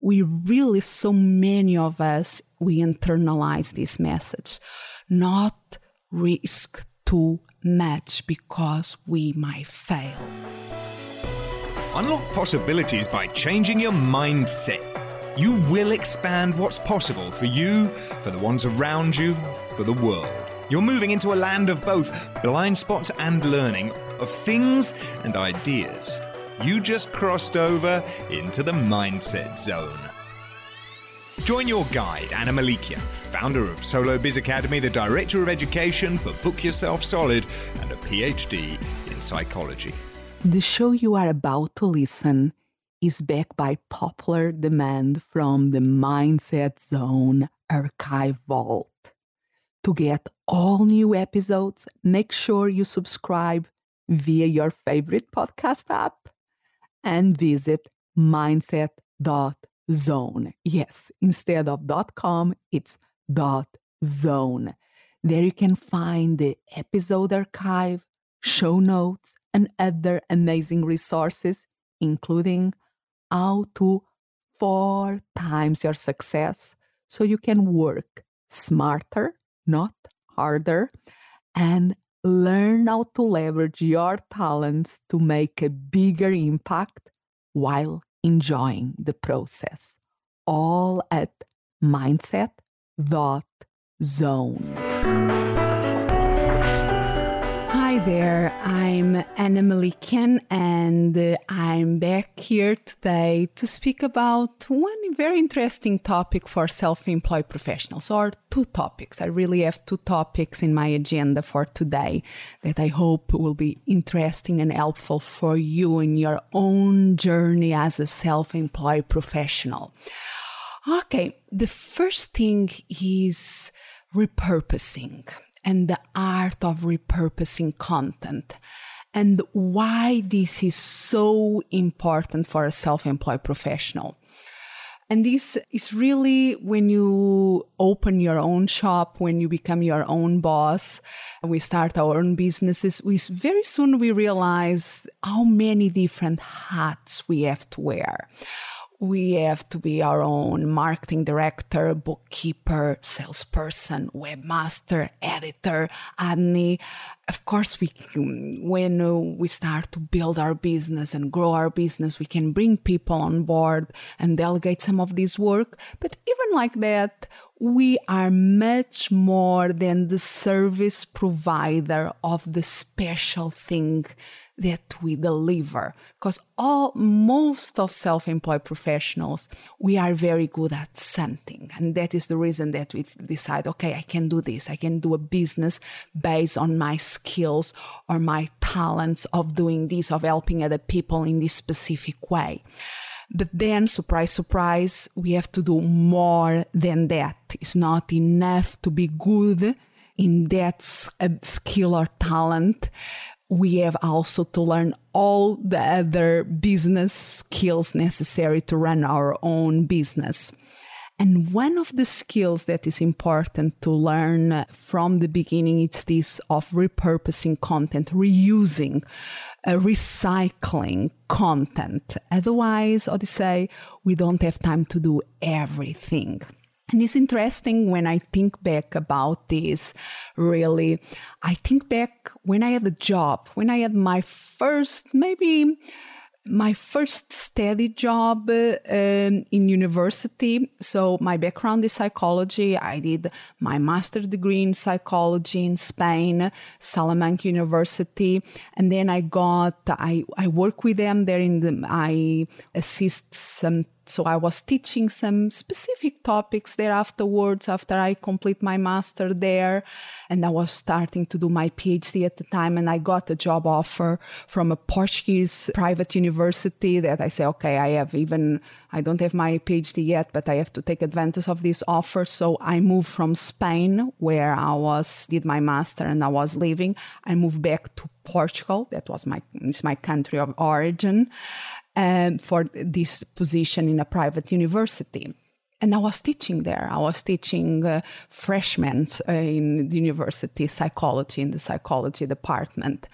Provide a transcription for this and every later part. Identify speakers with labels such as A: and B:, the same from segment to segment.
A: we really, so many of us, we internalize this message. Not risk too much because we might fail.
B: Unlock possibilities by changing your mindset. You will expand what's possible for you, for the ones around you, for the world. You're moving into a land of both blind spots and learning, of things and ideas. You just crossed over into the mindset zone. Join your guide, Anna Melikian, founder of Solo Biz Academy, the director of education for Book Yourself Solid, and a PhD in psychology.
A: The show you are about to listen is backed by popular demand from the Mindset Zone archive vault. To get all new episodes, make sure you subscribe via your favorite podcast app and visit mindset.zone. Yes, instead of .com, it's .zone. There you can find the episode archive, show notes, and other amazing resources, including how to four times your success so you can work smarter, not harder, and learn how to leverage your talents to make a bigger impact while enjoying the process. All at mindset.zone. There, I'm Anna Melikian, and I'm back here today to speak about one very interesting topic for self employed professionals, or two topics. I really have two topics in my agenda for today that I hope will be interesting and helpful for you in your own journey as a self employed professional. Okay, the first thing is repurposing and the art of repurposing content and why this is so important for a self employed professional. And this is really when you open your own shop, when you become your own boss, we start our own businesses, we very soon we realize how many different hats we have to wear we have to be our own marketing director, bookkeeper, salesperson, webmaster, editor, admin. Of course, we when we start to build our business and grow our business, we can bring people on board and delegate some of this work. But even like that, we are much more than the service provider of the special thing that we deliver. Because all most of self-employed professionals we are very good at something and that is the reason that we decide okay i can do this. I can do a business based on my skills or my talents of doing this of helping other people in this specific way. But then, surprise, surprise, we have to do more than that. It's not enough to be good in that uh, skill or talent we have also to learn all the other business skills necessary to run our own business. And one of the skills that is important to learn from the beginning is this of repurposing content, reusing, uh, recycling content. Otherwise, Odyssey, we don't have time to do everything. And it's interesting when I think back about this, really. I think back when I had a job, when I had my first, maybe my first steady job um, in university. So my background is psychology. I did my master degree in psychology in Spain, Salamanca University, and then I got I I work with them there in the I assist some so I was teaching some specific topics there afterwards after I complete my master there. And I was starting to do my PhD at the time. And I got a job offer from a Portuguese private university that I say, okay, I have even, I don't have my PhD yet, but I have to take advantage of this offer. So I moved from Spain where I was, did my master and I was living. I moved back to Portugal. That was my, it's my country of origin um, for this position in a private university. And I was teaching there. I was teaching uh, freshmen uh, in the university psychology in the psychology department.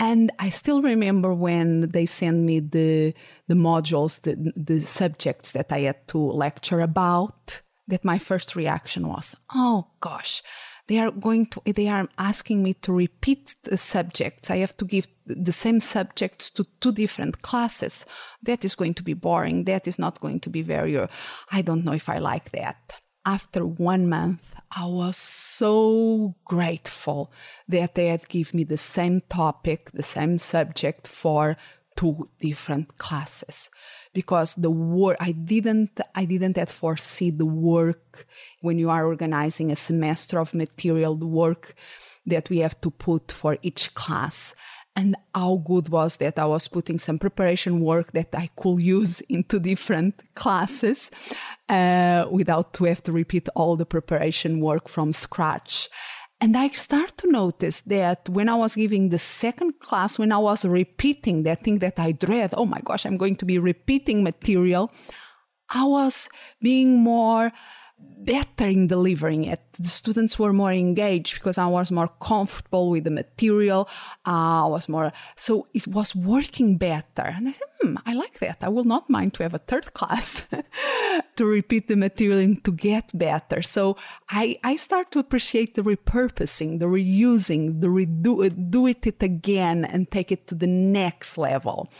A: And I still remember when they sent me the the modules, the the subjects that I had to lecture about. That my first reaction was, "Oh gosh, they are going to they are asking me to repeat the subjects. I have to give the same subjects to two different classes. That is going to be boring. That is not going to be very. Uh, I don't know if I like that." after one month, I was so grateful that they had given me the same topic, the same subject for two different classes because the work i didn't i didn't have foresee the work when you are organizing a semester of material the work that we have to put for each class and how good was that I was putting some preparation work that I could use into different classes uh, without to have to repeat all the preparation work from scratch. And I start to notice that when I was giving the second class, when I was repeating that thing that I dread, oh my gosh, I'm going to be repeating material, I was being more better in delivering it. The students were more engaged because I was more comfortable with the material. Uh, I was more, so it was working better. And I said, hmm, I like that. I will not mind to have a third class to repeat the material and to get better. So I, I start to appreciate the repurposing, the reusing, the redo do it again and take it to the next level.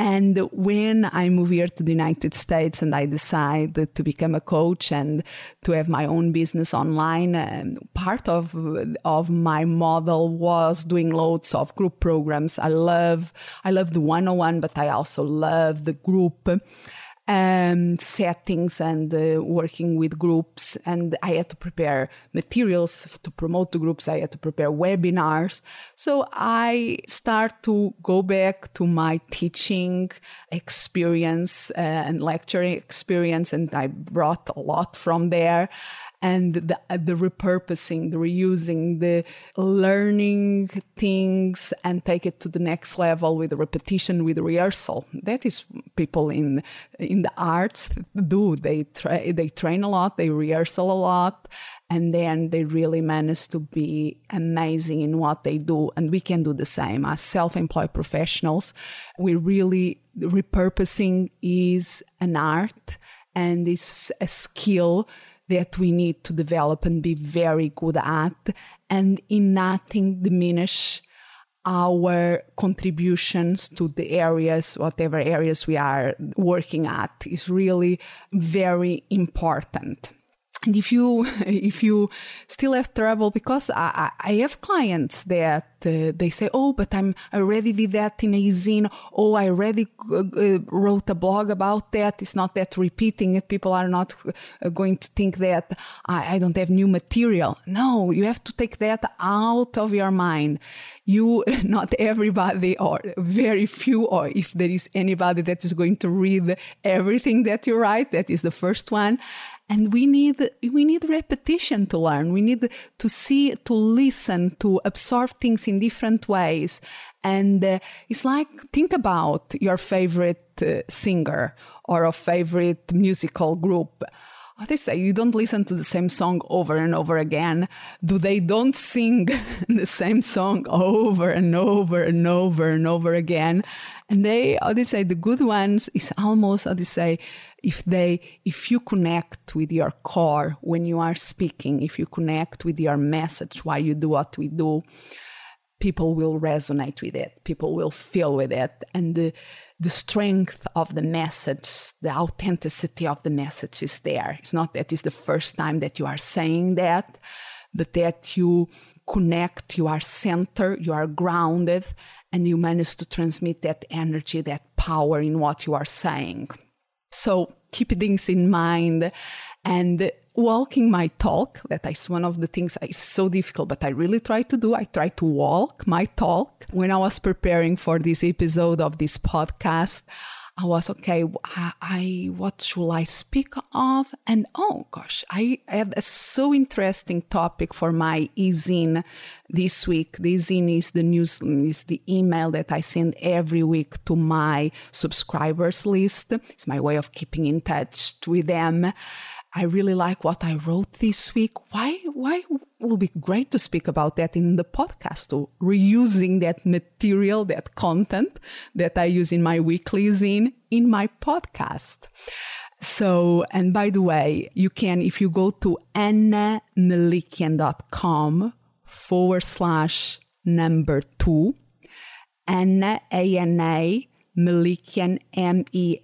A: And when I move here to the United States and I decide to become a coach and to have my own business online, and part of of my model was doing loads of group programs. I love I love the one on one, but I also love the group um, settings and uh, working with groups. And I had to prepare materials to promote the groups. I had to prepare webinars. So I start to go back to my teaching experience uh, and lecturing experience, and I brought a lot from there and the, the repurposing, the reusing, the learning things and take it to the next level with repetition, with rehearsal. That is people in in the arts do. They tra- they train a lot, they rehearsal a lot, and then they really manage to be amazing in what they do. And we can do the same as self-employed professionals. We really repurposing is an art and it's a skill that we need to develop and be very good at, and in nothing diminish our contributions to the areas, whatever areas we are working at, is really very important and if you if you still have trouble because i, I have clients that uh, they say oh but i'm i already did that in a zine. Oh i already uh, uh, wrote a blog about that. It's not that repeating it. People are not uh, going to think that I, I don't have new material. No you have to take that out of your mind. You not everybody or very few or if there is anybody that is going to read everything that you write that is the first one and we need we need repetition to learn. We need to see to listen to absorb things in different ways. And uh, it's like think about your favorite uh, singer or a favorite musical group what they say you don't listen to the same song over and over again. Do they don't sing the same song over and over and over and over again? And they how they say the good ones is almost how they say if they if you connect with your core when you are speaking if you connect with your message why you do what we do people will resonate with it. People will feel with it. And the the strength of the message the authenticity of the message is there. It's not that it's the first time that you are saying that but that you connect you are centered you are grounded and you manage to transmit that energy that power in what you are saying. So keep things in mind and walking my talk that is one of the things is so difficult but i really try to do. I try to walk my talk. When i was preparing for this episode of this podcast I was okay. I, I, what should I speak of? And oh gosh, I had a so interesting topic for my e-zine this week. The e-zine is the news is the email that I send every week to my subscribers list. It's my way of keeping in touch with them. I really like what I wrote this week. Why why will be great to speak about that in the podcast, to reusing that material, that content that I use in my weekly zine in my podcast. So, and by the way, you can, if you go to annamelikian.com forward slash number two, Anna, A-N-A, Melikian, M-E-L-I-K-I-A-N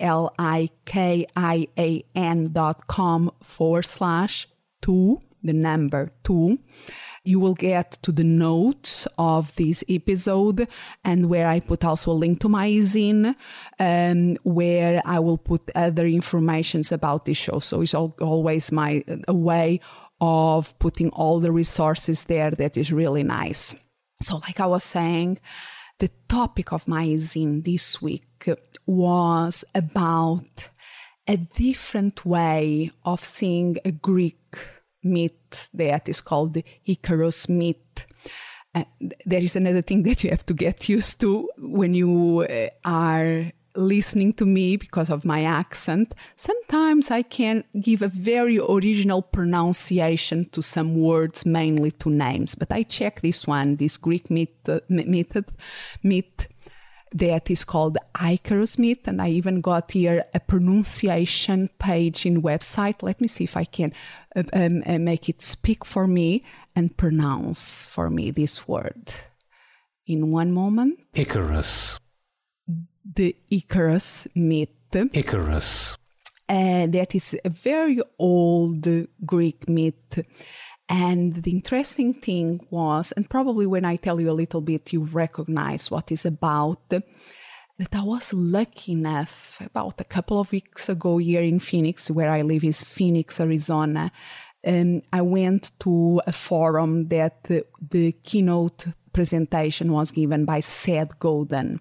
A: dot com forward slash two, the number two you will get to the notes of this episode and where I put also a link to my zine, um, where I will put other informations about this show. So it's always my a way of putting all the resources there that is really nice. So, like I was saying, the topic of my zine this week was about a different way of seeing a Greek myth that is called the Icarus myth. Uh, there is another thing that you have to get used to when you uh, are listening to me because of my accent. Sometimes I can give a very original pronunciation to some words, mainly to names. But I check this one, this Greek myth, uh, myth, myth that is called Icarus myth, and I even got here a pronunciation page in website. Let me see if I can uh, um, uh, make it speak for me and pronounce for me this word. In one moment.
C: Icarus.
A: The Icarus myth.
C: Icarus.
A: Uh, that is a very old Greek myth and the interesting thing was, and probably when I tell you a little bit, you recognize what is about, that I was lucky enough about a couple of weeks ago here in Phoenix, where I live is Phoenix, Arizona. And I went to a forum that the, the keynote presentation was given by Seth Godin.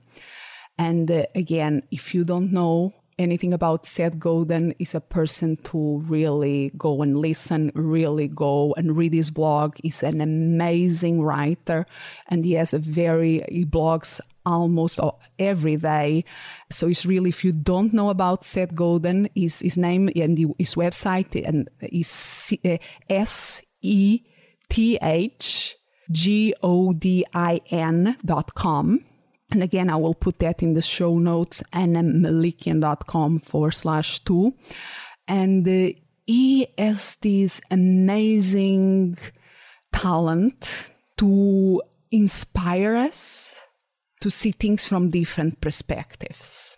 A: And uh, again, if you don't know anything about Seth Godin is a person to really go and listen, really go and read his blog. He's an amazing writer and he has a very, he blogs almost every day. So it's really, if you don't know about Seth Godin, his, his name and his website and is uh, S E T H G O D I N dot com and again, I will put that in the show notes, annamelikian.com forward slash two. And uh, this amazing talent to inspire us to see things from different perspectives,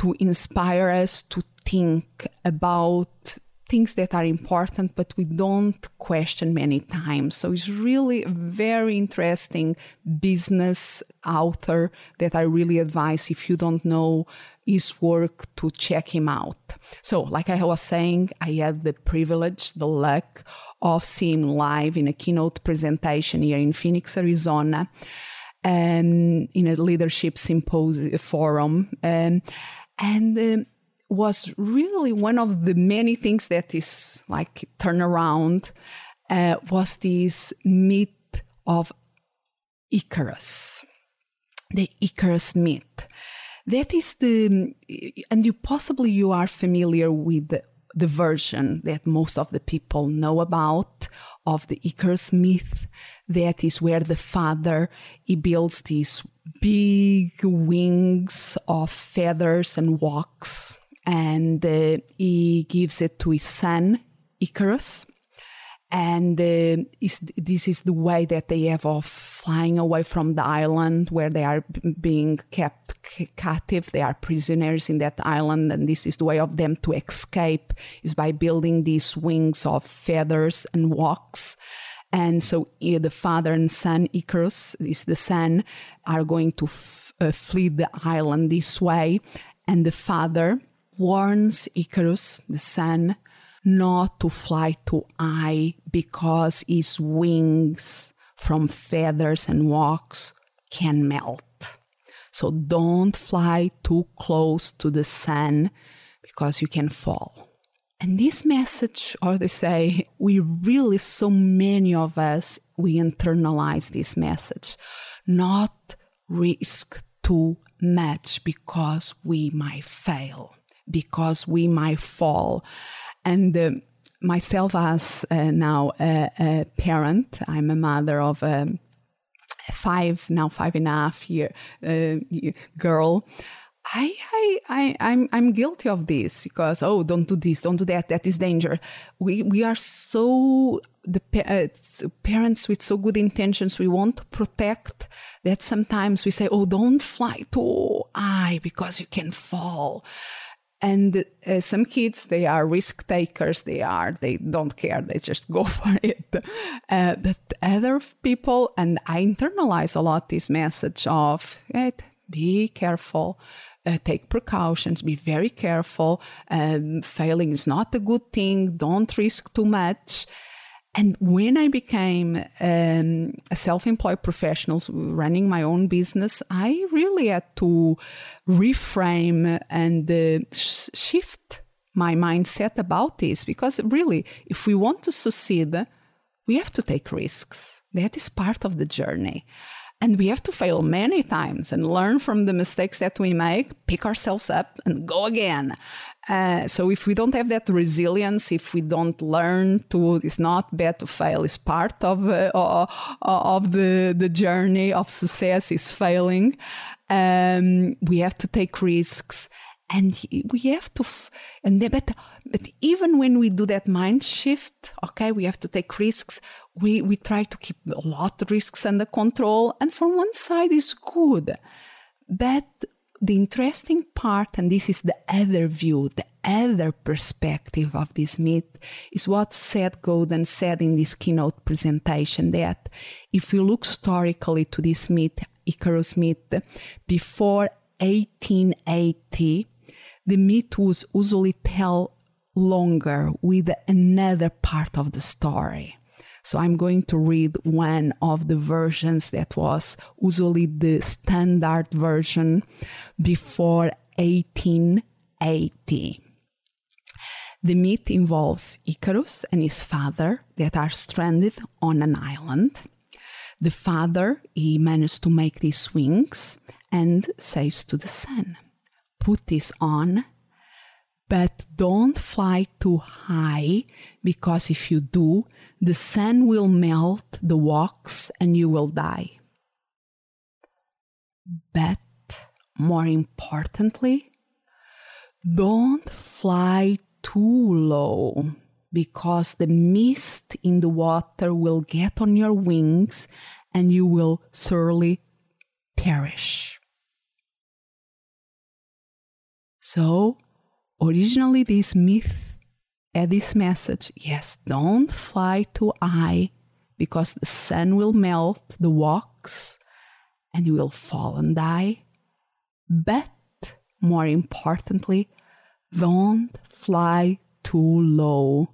A: to inspire us to think about things that are important, but we don't question many times. So it's really a very interesting business author that I really advise if you don't know his work to check him out. So, like I was saying, I had the privilege, the luck of seeing live in a keynote presentation here in Phoenix, Arizona, um, in a leadership symposium forum. Um, and um, was really one of the many things that is like turnaround uh, was this myth of Icarus, the Icarus myth. That is the, and you possibly you are familiar with the, the version that most of the people know about of the Icarus myth. That is where the father he builds these big wings of feathers and walks and uh, he gives it to his son Icarus. And uh, this is the way that they have of flying away from the island where they are being kept captive. They are prisoners in that island, and this is the way of them to escape is by building these wings of feathers and walks. And so the father and son, Icarus, is the son, are going to f- uh, flee the island this way. And the father warns Icarus, the son, not to fly too high because his wings from feathers and walks can melt. So don't fly too close to the sun because you can fall. And this message, or they say, we really, so many of us, we internalize this message. Not risk too much because we might fail because we might fall. And uh, myself as uh, now a, a, parent, I'm a mother of a five now five and a half year uh, girl. I, I, I, I'm, I'm guilty of this because oh, don't do this, don't do that. That is danger. We, we are so the uh, parents with so good intentions. We want to protect that. Sometimes we say, oh, don't fly too high because you can fall. And uh, some kids, they are risk takers. They are, they don't care. They just go for it. Uh, but other people, and I internalize a lot this message of, hey, be careful uh, take precautions, be very careful. Um, failing is not a good thing. Don't risk too much. And when I became um, a self employed professional running my own business, I really had to reframe and uh, sh- shift my mindset about this because really, if we want to succeed, we have to take risks. That is part of the journey. And we have to fail many times and learn from the mistakes that we make, pick ourselves up, and go again. Uh, so if we don't have that resilience, if we don't learn to, it's not bad to fail. It's part of uh, of the the journey of success. Is failing. Um, we have to take risks and we have to f- and but but even when we do that mind shift okay we have to take risks. We we try to keep a lot of risks under control. And from one side is good. But the interesting part and this is the other view the other perspective of this myth is what Seth Godin said in this keynote presentation that if we look historically to this myth Icarus myth before 1880 the myth was usually tell longer with another part of the story. So I'm going to read one of the versions that was usually the standard version before 1880. The myth involves Icarus and his father that are stranded on an island. The father, he managed to make these wings and says to the son, put this on, but don't fly too high because if you do, the sun will melt the wax and you will die. But more importantly, don't fly too low because the mist in the water will get on your wings and you will surely perish. So, originally, this myth had this message yes, don't fly too high because the sun will melt the wax and you will fall and die. But more importantly, don't fly too low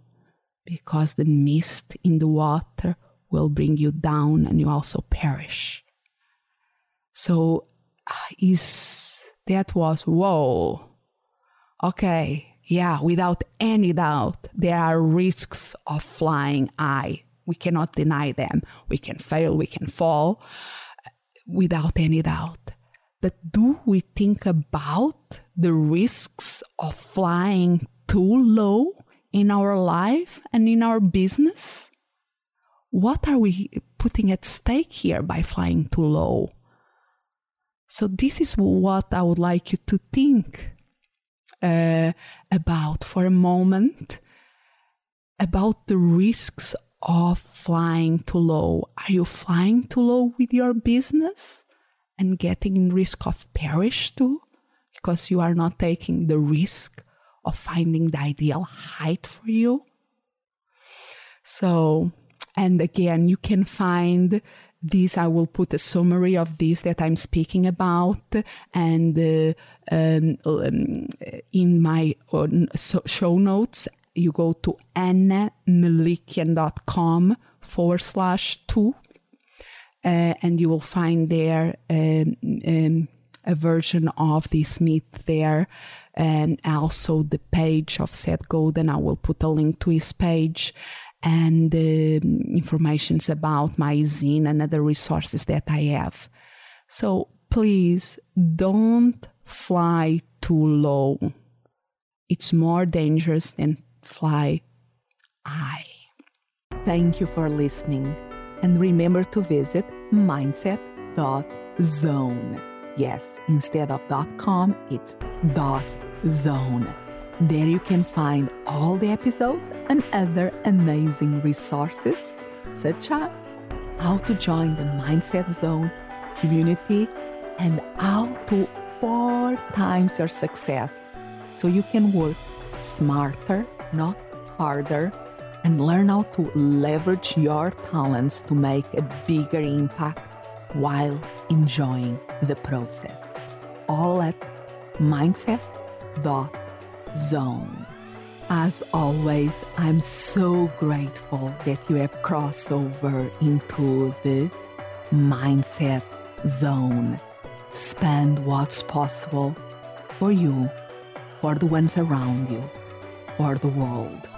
A: because the mist in the water will bring you down and you also perish. So, uh, is that was whoa okay, yeah, without any doubt, there are risks of flying high. We cannot deny them. We can fail, we can fall uh, without any doubt. But do we think about the risks of flying too low in our life and in our business? What are we putting at stake here by flying too low? So, this is what I would like you to think uh, about for a moment about the risks of flying too low. Are you flying too low with your business and getting in risk of perish too? Because you are not taking the risk of finding the ideal height for you. So, and again, you can find this i will put a summary of this that i'm speaking about and uh, um, um, in my show notes you go to annamelikian.com forward slash two uh, and you will find there um, um, a version of this myth there and also the page of Seth Godin. I will put a link to his page and uh, informations about my zine and other resources that I have. So please don't fly too low. It's more dangerous than fly high. Thank you for listening. And remember to visit mindset.zone. Yes, instead of .com, it's .zone. There you can find all the episodes and other amazing resources, such as how to join the Mindset Zone community and how to four times your success so you can work smarter, not harder, and learn how to leverage your talents to make a bigger impact while enjoying the process. All at mindset.zone. As always, I'm so grateful that you have crossed over into the mindset zone. Spend what's possible for you, for the ones around you, for the world.